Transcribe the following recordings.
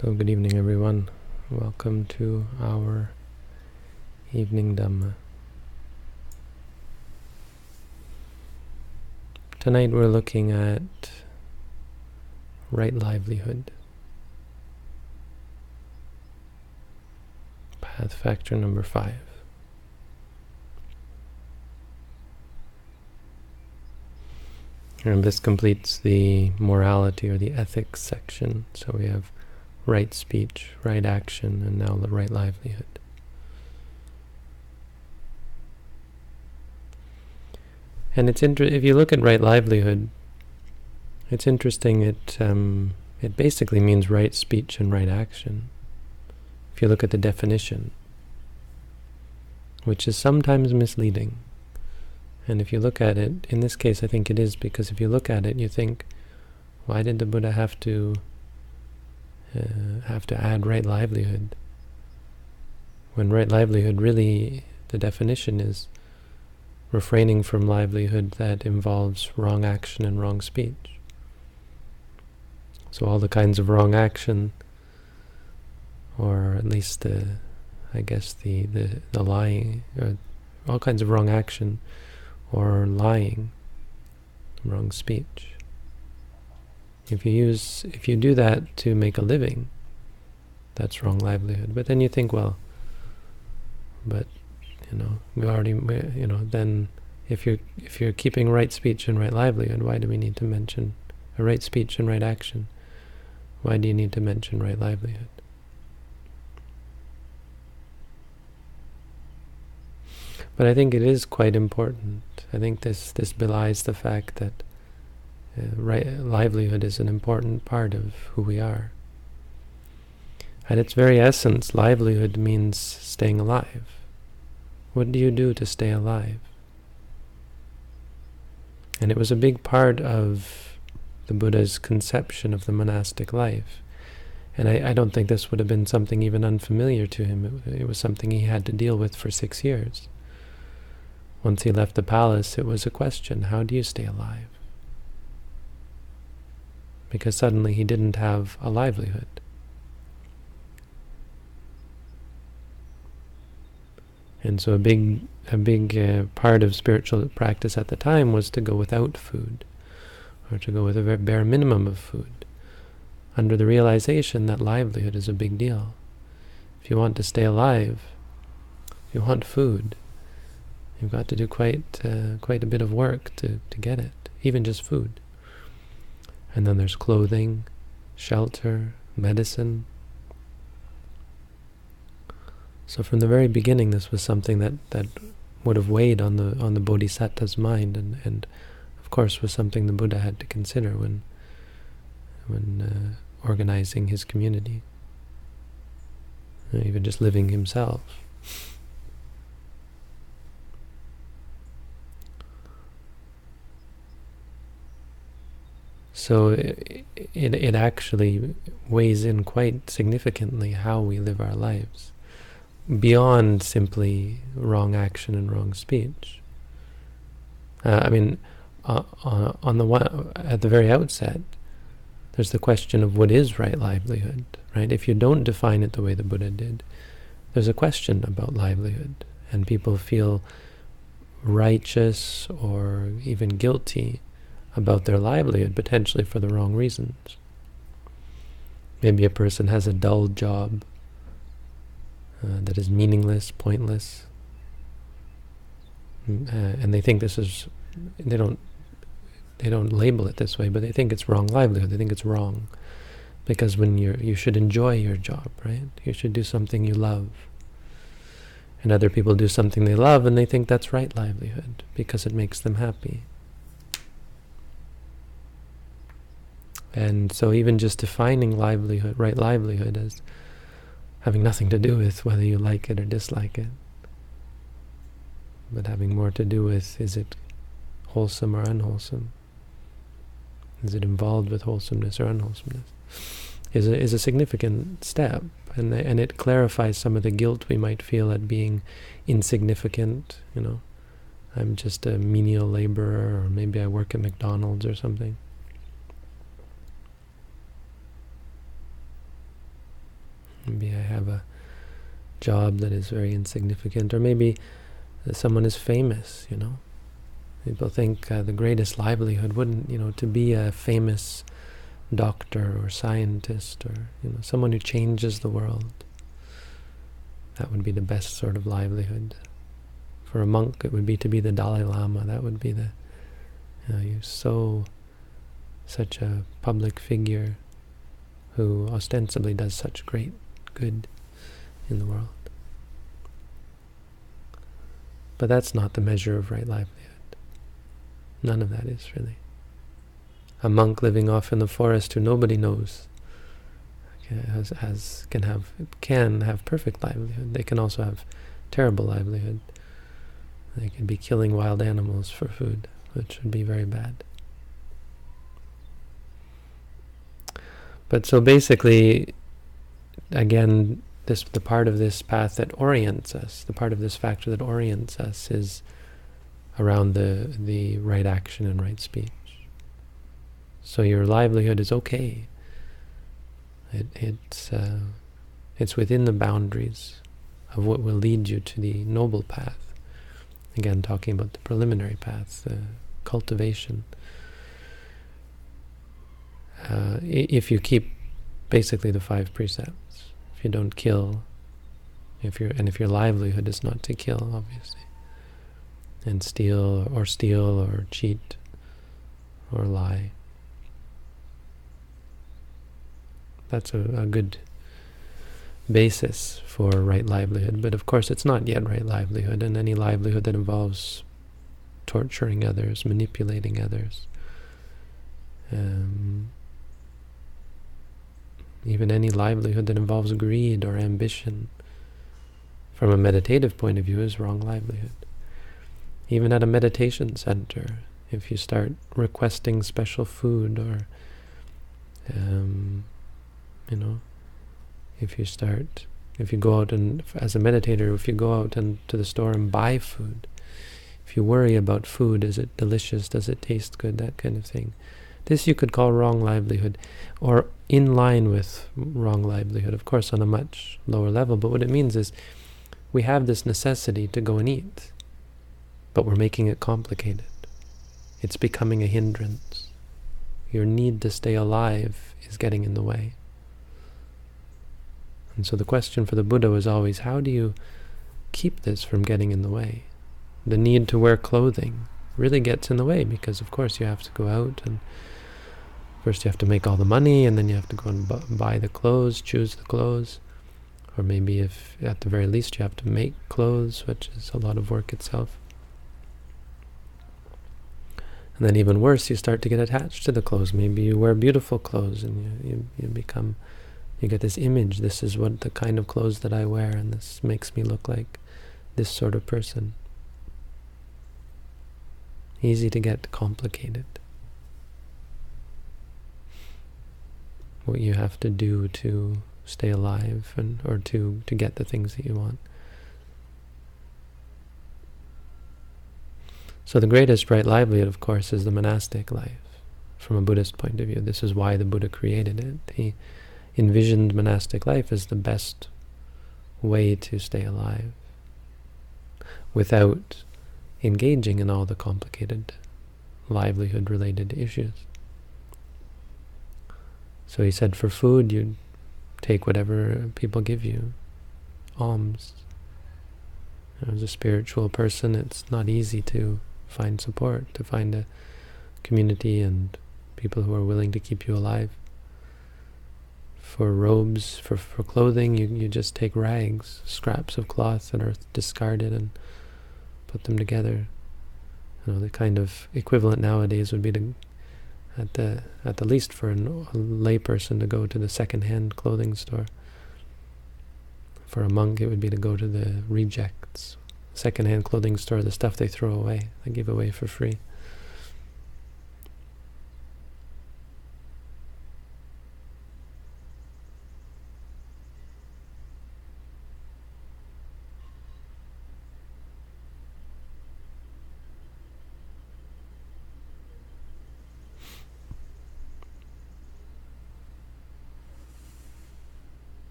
So, good evening, everyone. Welcome to our evening Dhamma. Tonight we're looking at right livelihood. Path factor number five. And this completes the morality or the ethics section. So we have right speech, right action, and now the right livelihood. And it's inter- if you look at right livelihood, it's interesting. It um, it basically means right speech and right action. If you look at the definition, which is sometimes misleading. And if you look at it, in this case, I think it is because if you look at it, you think, why did the Buddha have to uh, have to add right livelihood. When right livelihood really, the definition is refraining from livelihood that involves wrong action and wrong speech. So all the kinds of wrong action, or at least the, I guess the, the, the lying, all kinds of wrong action, or lying, wrong speech. If you use, if you do that to make a living, that's wrong livelihood. But then you think, well, but you know, we already, you know, then if you're if you're keeping right speech and right livelihood, why do we need to mention a right speech and right action? Why do you need to mention right livelihood? But I think it is quite important. I think this this belies the fact that Uh, right, livelihood is an important part of who we are. At its very essence, livelihood means staying alive. What do you do to stay alive? And it was a big part of the Buddha's conception of the monastic life. And I, I don't think this would have been something even unfamiliar to him. It, it was something he had to deal with for six years. Once he left the palace, it was a question, how do you stay alive? Because suddenly he didn't have a livelihood. And so a big, a big uh, part of spiritual practice at the time was to go without food, or to go with a bare minimum of food, under the realization that livelihood is a big deal. If you want to stay alive, if you want food, you've got to do quite, uh, quite a bit of work to, to get it, even just food. And then there's clothing, shelter, medicine. So from the very beginning, this was something that, that would have weighed on the on the bodhisattva's mind, and, and of course was something the Buddha had to consider when when uh, organizing his community, even just living himself. So it, it, it actually weighs in quite significantly how we live our lives, beyond simply wrong action and wrong speech. Uh, I mean, uh, uh, on the one, at the very outset, there's the question of what is right livelihood, right? If you don't define it the way the Buddha did, there's a question about livelihood, and people feel righteous or even guilty about their livelihood, potentially for the wrong reasons. Maybe a person has a dull job uh, that is meaningless, pointless, mm, uh, and they think this is, they don't, they don't label it this way, but they think it's wrong livelihood. They think it's wrong, because when you're, you should enjoy your job, right? You should do something you love. And other people do something they love, and they think that's right livelihood because it makes them happy. And so even just defining livelihood, right livelihood as having nothing to do with whether you like it or dislike it, but having more to do with is it wholesome or unwholesome? Is it involved with wholesomeness or unwholesomeness? Is a, is a significant step, and and it clarifies some of the guilt we might feel at being insignificant. You know, I'm just a menial laborer, or maybe I work at McDonald's or something. Maybe I have a job that is very insignificant, or maybe someone is famous, you know. People think uh, the greatest livelihood wouldn't, you know, to be a famous doctor or scientist or, you know, someone who changes the world. That would be the best sort of livelihood. For a monk, it would be to be the Dalai Lama. That would be the, you know, you're so, such a public figure who ostensibly does such great good in the world. But that's not the measure of right livelihood. None of that is really. A monk living off in the forest who nobody knows has, has can have can have perfect livelihood. They can also have terrible livelihood. They can be killing wild animals for food, which would be very bad. But so basically, again, this the part of this path that orients us, the part of this factor that orients us is around the the right action and right speech. So your livelihood is okay. It, it's uh, it's within the boundaries of what will lead you to the noble path. Again, talking about the preliminary path, the cultivation. Uh, if you keep basically the five precepts if you don't kill, if you and if your livelihood is not to kill, obviously, and steal or steal or cheat or lie, that's a, a good basis for right livelihood. But of course, it's not yet right livelihood, and any livelihood that involves torturing others, manipulating others, um, even any livelihood that involves greed or ambition, from a meditative point of view, is wrong livelihood. Even at a meditation center, if you start requesting special food or, um, you know, if you start, if you go out and, as a meditator, if you go out and to the store and buy food, if you worry about food, is it delicious, does it taste good, that kind of thing, this you could call wrong livelihood, or in line with wrong livelihood, of course on a much lower level. But what it means is we have this necessity to go and eat, but we're making it complicated. It's becoming a hindrance. Your need to stay alive is getting in the way. And so the question for the Buddha was always, how do you keep this from getting in the way? The need to wear clothing really gets in the way because, of course, you have to go out and First you have to make all the money, and then you have to go and buy the clothes, choose the clothes. Or maybe if, at the very least, you have to make clothes, which is a lot of work itself. And then even worse, you start to get attached to the clothes. Maybe you wear beautiful clothes, and you, you, you become, you get this image, this is what the kind of clothes that I wear, and this makes me look like this sort of person. Easy to get complicated. What you have to do to stay alive and or to, to get the things that you want. So the greatest right livelihood, of course, is the monastic life from a Buddhist point of view. This is why the Buddha created it. He envisioned monastic life as the best way to stay alive without engaging in all the complicated livelihood-related issues. So he said, for food, you take whatever people give you, alms. As a spiritual person, it's not easy to find support, to find a community and people who are willing to keep you alive. For robes, for, for clothing, you, you just take rags, scraps of cloth that are discarded and put them together. You know, the kind of equivalent nowadays would be to at the at the least for a layperson to go to the second-hand clothing store. For a monk, it would be to go to the rejects, second-hand clothing store, the stuff they throw away, they give away for free.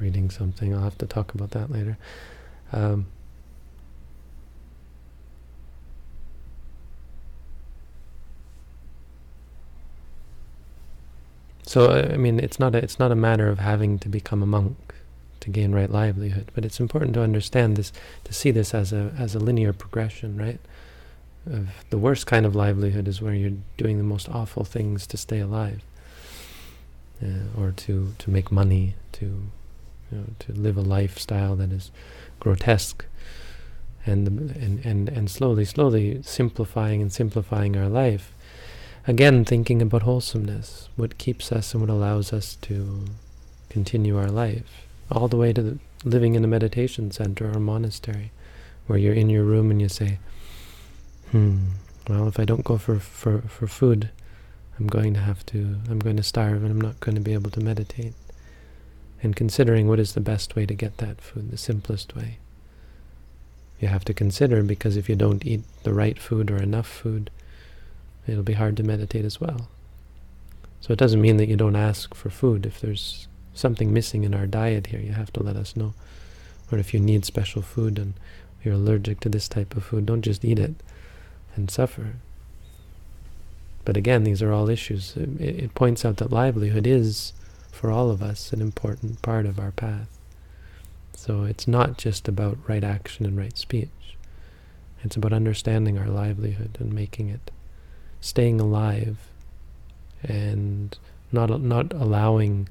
Reading something. I'll have to talk about that later. Um, so I mean, it's not a, it's not a matter of having to become a monk to gain right livelihood, but it's important to understand this, to see this as a as a linear progression, right? Of the worst kind of livelihood is where you're doing the most awful things to stay alive, uh, or to to make money, to you know, to live a lifestyle that is grotesque, and and and and slowly, slowly simplifying and simplifying our life. Again, thinking about wholesomeness, what keeps us and what allows us to continue our life, all the way to the, living in a meditation center or monastery, where you're in your room and you say, "Hmm, well, if I don't go for for for food, I'm going to have to, I'm going to starve, and I'm not going to be able to meditate." And considering what is the best way to get that food, the simplest way. You have to consider because if you don't eat the right food or enough food, it'll be hard to meditate as well. So it doesn't mean that you don't ask for food. If there's something missing in our diet here, you have to let us know. Or if you need special food and you're allergic to this type of food, don't just eat it and suffer. But again, these are all issues. It, it points out that livelihood is, for all of us, an important part of our path. So it's not just about right action and right speech. It's about understanding our livelihood and making it staying alive and not not allowing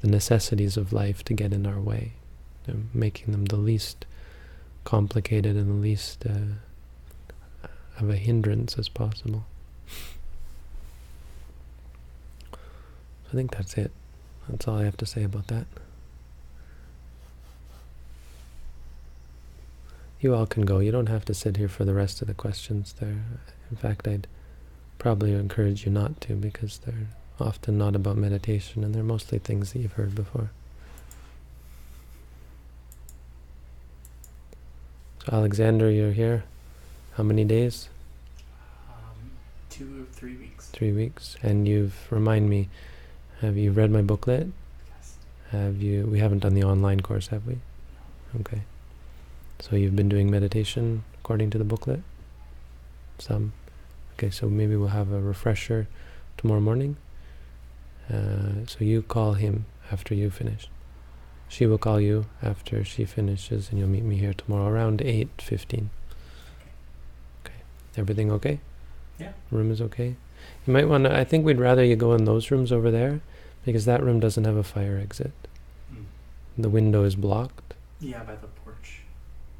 the necessities of life to get in our way, making them the least complicated and the least uh, of a hindrance as possible. I think that's it. That's all I have to say about that. You all can go. You don't have to sit here for the rest of the questions there. In fact, I'd probably encourage you not to because they're often not about meditation and they're mostly things that you've heard before. So Alexander, you're here. How many days? Um, two or three weeks. Three weeks. And you've, remind me, have you read my booklet? Yes. Have you, we haven't done the online course, have we? Okay. So you've been doing meditation according to the booklet? Some? Okay, so maybe we'll have a refresher tomorrow morning. Uh, so you call him after you finish. She will call you after she finishes, and you'll meet me here tomorrow around 8.15. Okay. Everything okay? Yeah. Room is okay? You might want to, I think we'd rather you go in those rooms over there, because that room doesn't have a fire exit. Mm. The window is blocked. Yeah, by the porch.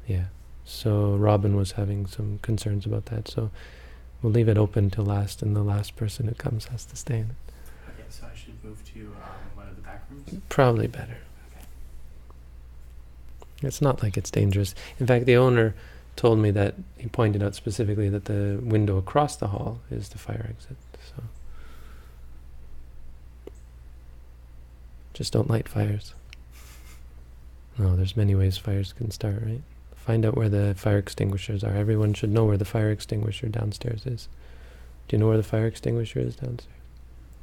Yeah. So Robin was having some concerns about that, so we'll leave it open till last, and the last person who comes has to stay in it. Okay, so I should move to um, one of the back rooms. Probably better. Okay. It's not like it's dangerous. In fact, the owner told me that he pointed out specifically that the window across the hall is the fire exit. So just don't light fires. No, there's many ways fires can start, right? Find out where the fire extinguishers are. Everyone should know where the fire extinguisher downstairs is. Do you know where the fire extinguisher is downstairs?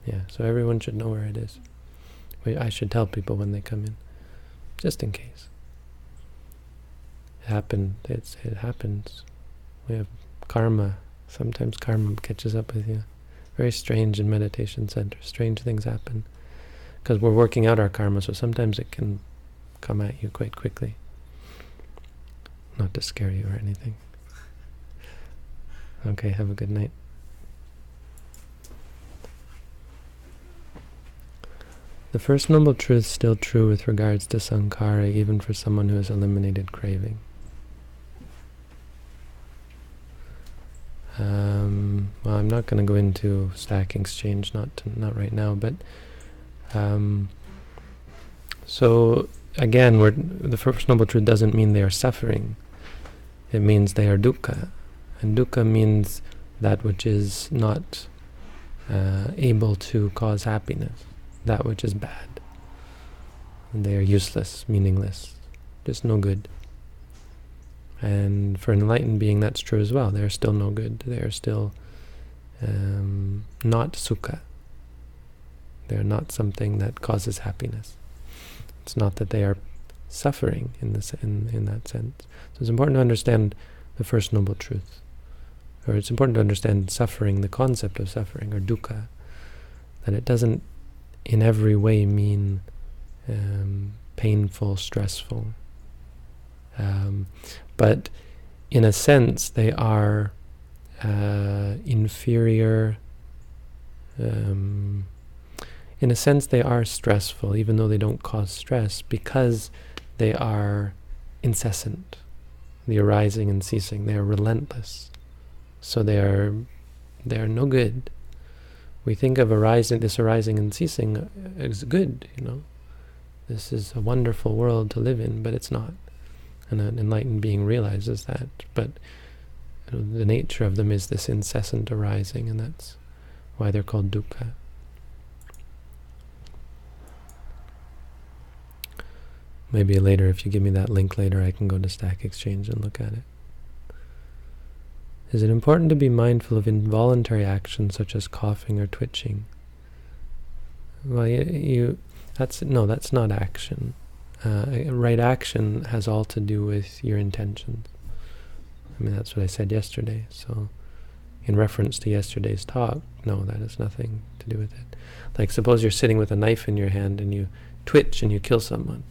Yeah, so everyone should know where it is. I should tell people when they come in, just in case. It happened. It's it happens. We have karma. Sometimes karma catches up with you. Very strange in meditation centers. Strange things happen because we're working out our karma. So sometimes it can come at you quite quickly. Not to scare you or anything. Okay, have a good night. The First Noble Truth is still true with regards to sankhara, even for someone who has eliminated craving. Um, well, I'm not going to go into stack exchange, not to, not right now, but um, so again, the First Noble Truth doesn't mean they are suffering. It means they are dukkha, and dukkha means that which is not uh, able to cause happiness that which is bad. And they are useless, meaningless, just no good. And for an enlightened being, that's true as well. They are still no good. They are still um, not sukha. They are not something that causes happiness. It's not that they are suffering in this in in that sense. So it's important to understand the first noble truth, or it's important to understand suffering, the concept of suffering or dukkha, that it doesn't in every way mean um, painful, stressful. Um, but in a sense, they are uh, inferior. Um, in a sense, they are stressful, even though they don't cause stress, because they are incessant. The arising and ceasing, they are relentless. So they are, they are no good. We think of arising, this arising and ceasing uh, as good, you know. This is a wonderful world to live in, but it's not. And an enlightened being realizes that. But you know, the nature of them is this incessant arising, and that's why they're called dukkha. Maybe later, if you give me that link later, I can go to Stack Exchange and look at it. Is it important to be mindful of involuntary actions such as coughing or twitching? Well, you, you that's no, that's not action. Uh, right action has all to do with your intentions. I mean, that's what I said yesterday. So, in reference to yesterday's talk, no, that has nothing to do with it. Like, suppose you're sitting with a knife in your hand and you twitch and you kill someone.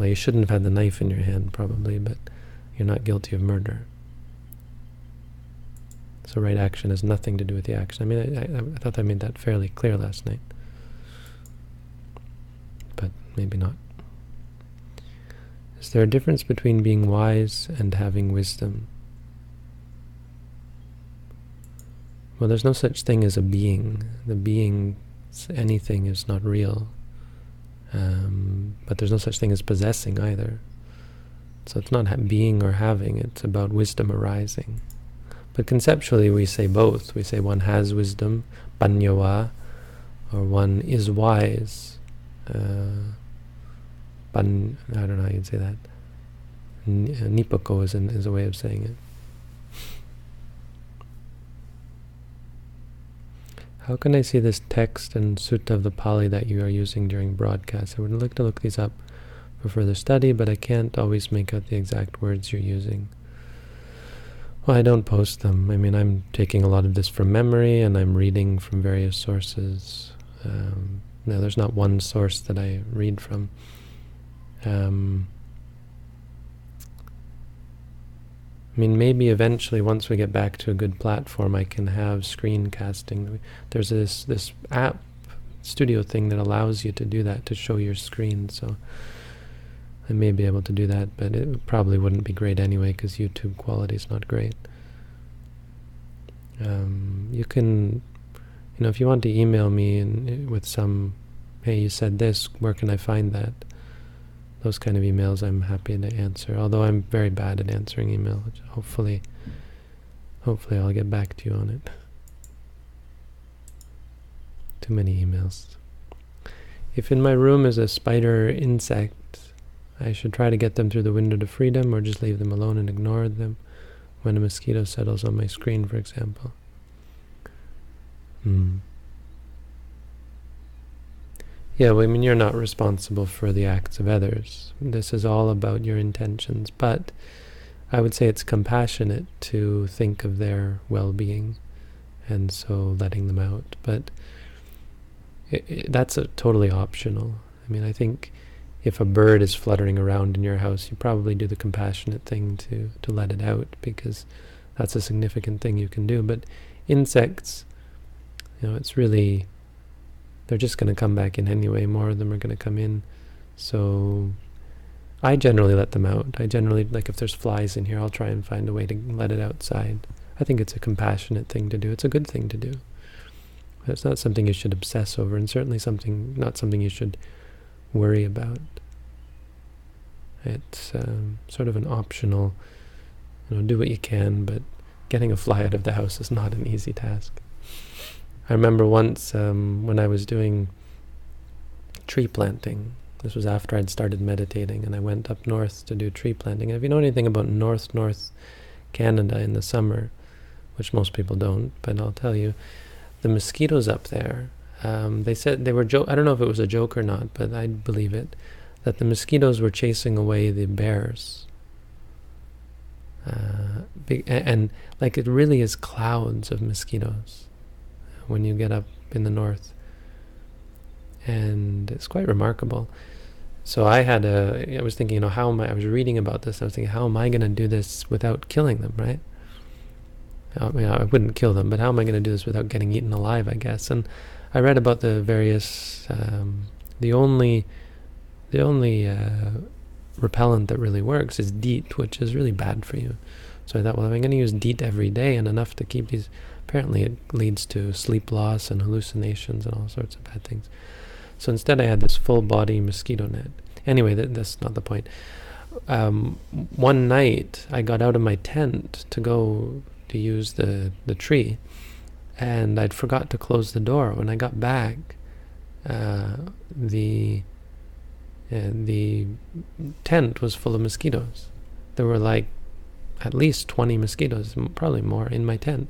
Well, you shouldn't have had the knife in your hand, probably, but you're not guilty of murder. So right action has nothing to do with the action. I mean, I, I, I thought I made that fairly clear last night. But maybe not. Is there a difference between being wise and having wisdom? Well, there's no such thing as a being. The being, anything, is not real. Um, but there's no such thing as possessing either. So it's not being or having, it's about wisdom arising. But conceptually we say both. We say one has wisdom, panyawa, or one is wise. Uh, pan, I don't know how you'd say that. Nipoko is, an, is a way of saying it. How can I see this text and sutta of the Pali that you are using during broadcast? I would like to look these up for further study, but I can't always make out the exact words you're using. Well, I don't post them. I mean, I'm taking a lot of this from memory, and I'm reading from various sources. Um, now, there's not one source that I read from. Um, I mean, maybe eventually, once we get back to a good platform, I can have screencasting. There's this this app studio thing that allows you to do that to show your screen. So I may be able to do that, but it probably wouldn't be great anyway because YouTube quality is not great. Um, you can, you know, if you want to email me and with some, hey, you said this, where can I find that? Those kind of emails I'm happy to answer. Although I'm very bad at answering email. Hopefully, hopefully I'll get back to you on it. Too many emails. If in my room is a spider insect, I should try to get them through the window to freedom or just leave them alone and ignore them when a mosquito settles on my screen, for example. Hmm. Yeah, well, I mean, you're not responsible for the acts of others. This is all about your intentions. But I would say it's compassionate to think of their well-being and so letting them out. But it, it, that's a totally optional. I mean, I think if a bird is fluttering around in your house, you probably do the compassionate thing to, to let it out because that's a significant thing you can do. But insects, you know, it's really they're just going to come back in anyway. More of them are going to come in. So I generally let them out. I generally, like if there's flies in here, I'll try and find a way to let it outside. I think it's a compassionate thing to do. It's a good thing to do. It's not something you should obsess over, and certainly something not something you should worry about. It's um, sort of an optional, you know, do what you can, but getting a fly out of the house is not an easy task. I remember once um, when I was doing tree planting. This was after I'd started meditating, and I went up north to do tree planting. And if you know anything about North North Canada in the summer, which most people don't, but I'll tell you, the mosquitoes up there Um, they said they were joke. I don't know if it was a joke or not, but I believe it. That the mosquitoes were chasing away the bears. Uh, and, and like it really is clouds of mosquitoes when you get up in the north, and it's quite remarkable. So I had a. I was thinking, you know, how am I? I was reading about this. I was thinking, how am I going to do this without killing them, right? I mean, I wouldn't kill them, but how am I going to do this without getting eaten alive? I guess. And I read about the various. Um, the only, the only uh, repellent that really works is DEET, which is really bad for you. So I thought, well, if I'm going to use DEET every day and enough to keep these, apparently it leads to sleep loss and hallucinations and all sorts of bad things. So instead, I had this full body mosquito net. Anyway, that, that's not the point. Um, one night, I got out of my tent to go to use the, the tree, and I'd forgot to close the door. When I got back, uh, the uh, the tent was full of mosquitoes. There were like at least 20 mosquitoes, probably more, in my tent.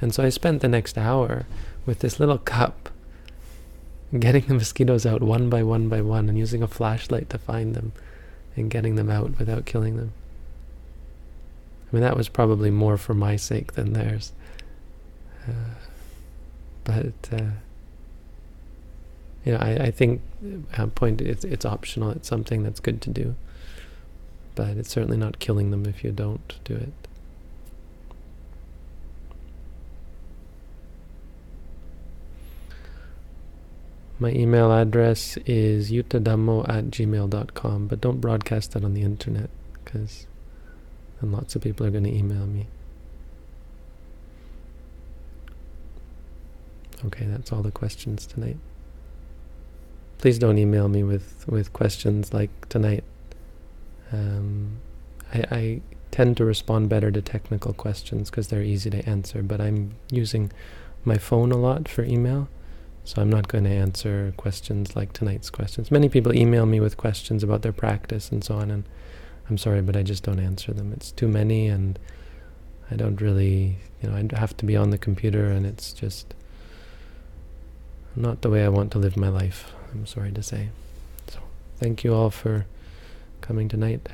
And so I spent the next hour with this little cup getting the mosquitoes out one by one by one and using a flashlight to find them and getting them out without killing them. I mean, that was probably more for my sake than theirs. Uh, but, uh, you know, I, I think a point it's, it's optional. It's something that's good to do. But it's certainly not killing them if you don't do it. My email address is yuttadhammo at gmail.com, but don't broadcast that on the internet, because then lots of people are going to email me. Okay, that's all the questions tonight. Please don't email me with, with questions like tonight. Um, I, I tend to respond better to technical questions because they're easy to answer, but I'm using my phone a lot for email. So I'm not going to answer questions like tonight's questions. Many people email me with questions about their practice and so on, and I'm sorry, but I just don't answer them. It's too many, and I don't really, you know, I have to be on the computer, and it's just not the way I want to live my life, I'm sorry to say. So thank you all for coming tonight.